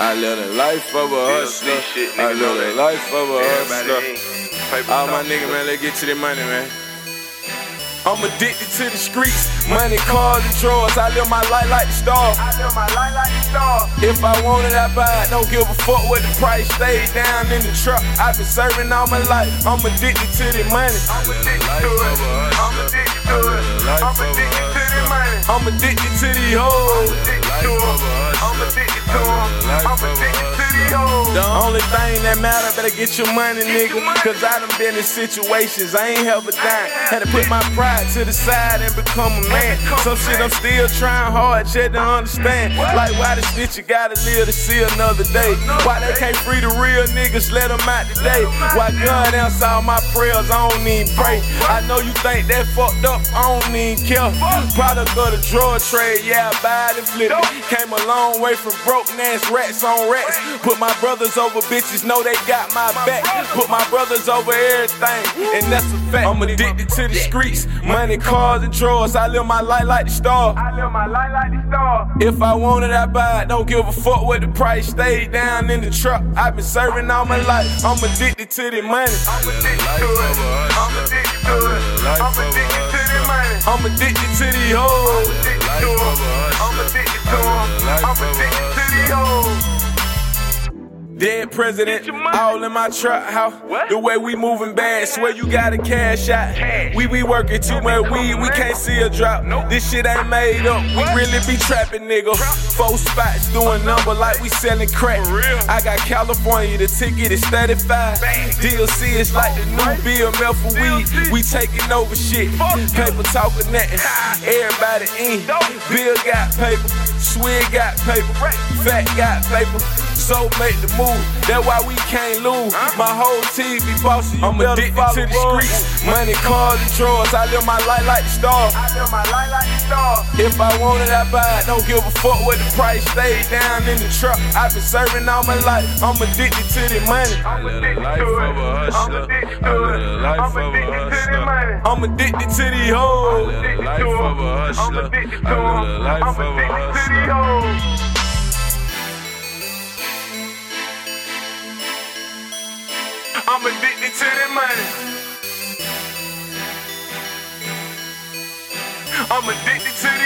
I live the life of a hustler. I live the life of a hustler. All my niggas, man, let's get to the money, man. I'm addicted to the streets, money, cars, and drugs. I live my life like the star. I live my life like the star. If I want it, I buy it. Don't give a fuck what the price. Stay down in the truck. I've been serving all my life. I'm addicted to the money. I'm addicted to it. I'm addicted to it. I'm addicted to the money. I'm addicted to the hoes. Addicted to 'em. I'm addicted to 'em. I'm addicted to the hoes. The only thing that matter, better get your money, nigga. Cause I done been in situations I ain't held a dime. Had to put my pride to the side and become a man. Some shit I'm still trying hard, yet to understand. Like why the snitch you gotta live to see another day? Why they can't free the real niggas, let them out today? Why God answer all my prayers, I don't even pray. I know you think that fucked up, I don't even care. Product of the drug trade, yeah, I buy it and flip it. Came a long way from broke ass rats on rats. Put my brothers over bitches, know they got my back. Put my brothers over everything, and that's a fact. I'm addicted to the streets, money, cars, and drugs. I live my life like the star. I live my life like the star. If I want it, I buy it. Don't give a fuck what the price. Stay down in the truck. I've been serving all my life. I'm addicted to the money. I'm addicted to it. I'm addicted to it. I'm addicted to the money. I'm addicted to the hoes. I'm addicted to the hoes. Dead president, Get your money. all in my truck house. The way we moving bad, swear you gotta cash out. Cash. We be working too much weed, we can't see a drop. Nope. This shit ain't made up, we really be trapping, nigga. Four spots doing number like we selling crack. I got California, the ticket is 35. Bang. DLC is like the new Right. BML for weed. We taking over shit. Fuck. Paper talking nothing. Everybody in. Bill got paper, Swig got paper, Right. Fat got paper. So make the move. That's why we can't lose. My whole team be bossy. I'm addicted to the streets. Money, cars, and drugs. I live my life like the star. I live my life like the star. If I want it, I buy it. Don't give a fuck what the price. Stay down in the truck. I've been serving all my life. I'm addicted to the money. I'm addicted to it. I'm addicted to it. I'm addicted to the money. I'm addicted to the hoes. Addicted to 'em. I'm addicted to 'em. I'm addicted to the hoes. I'm addicted to the money. I'm addicted to